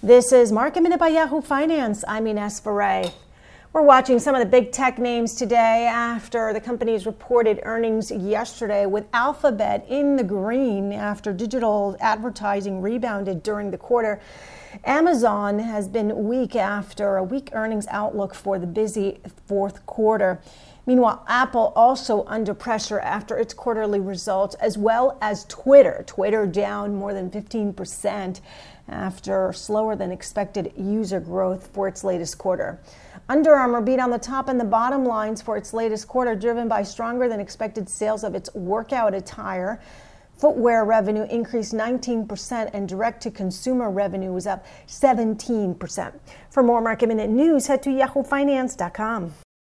This is Market Minute by Yahoo Finance. I'm Ines Ferre. We're watching some of the big tech names today after the companies reported earnings yesterday, with Alphabet in the green after digital advertising rebounded during the quarter. Amazon has been weak after a weak earnings outlook for the busy fourth quarter. Meanwhile, Apple also under pressure after its quarterly results, as well as Twitter. Twitter down more than 15% after slower than expected user growth for its latest quarter. Under Armour beat on the top and the bottom lines for its latest quarter, driven by stronger than expected sales of its workout attire. Footwear revenue increased 19% and direct to consumer revenue was up 17%. For more market minute news, head to yahoofinance.com.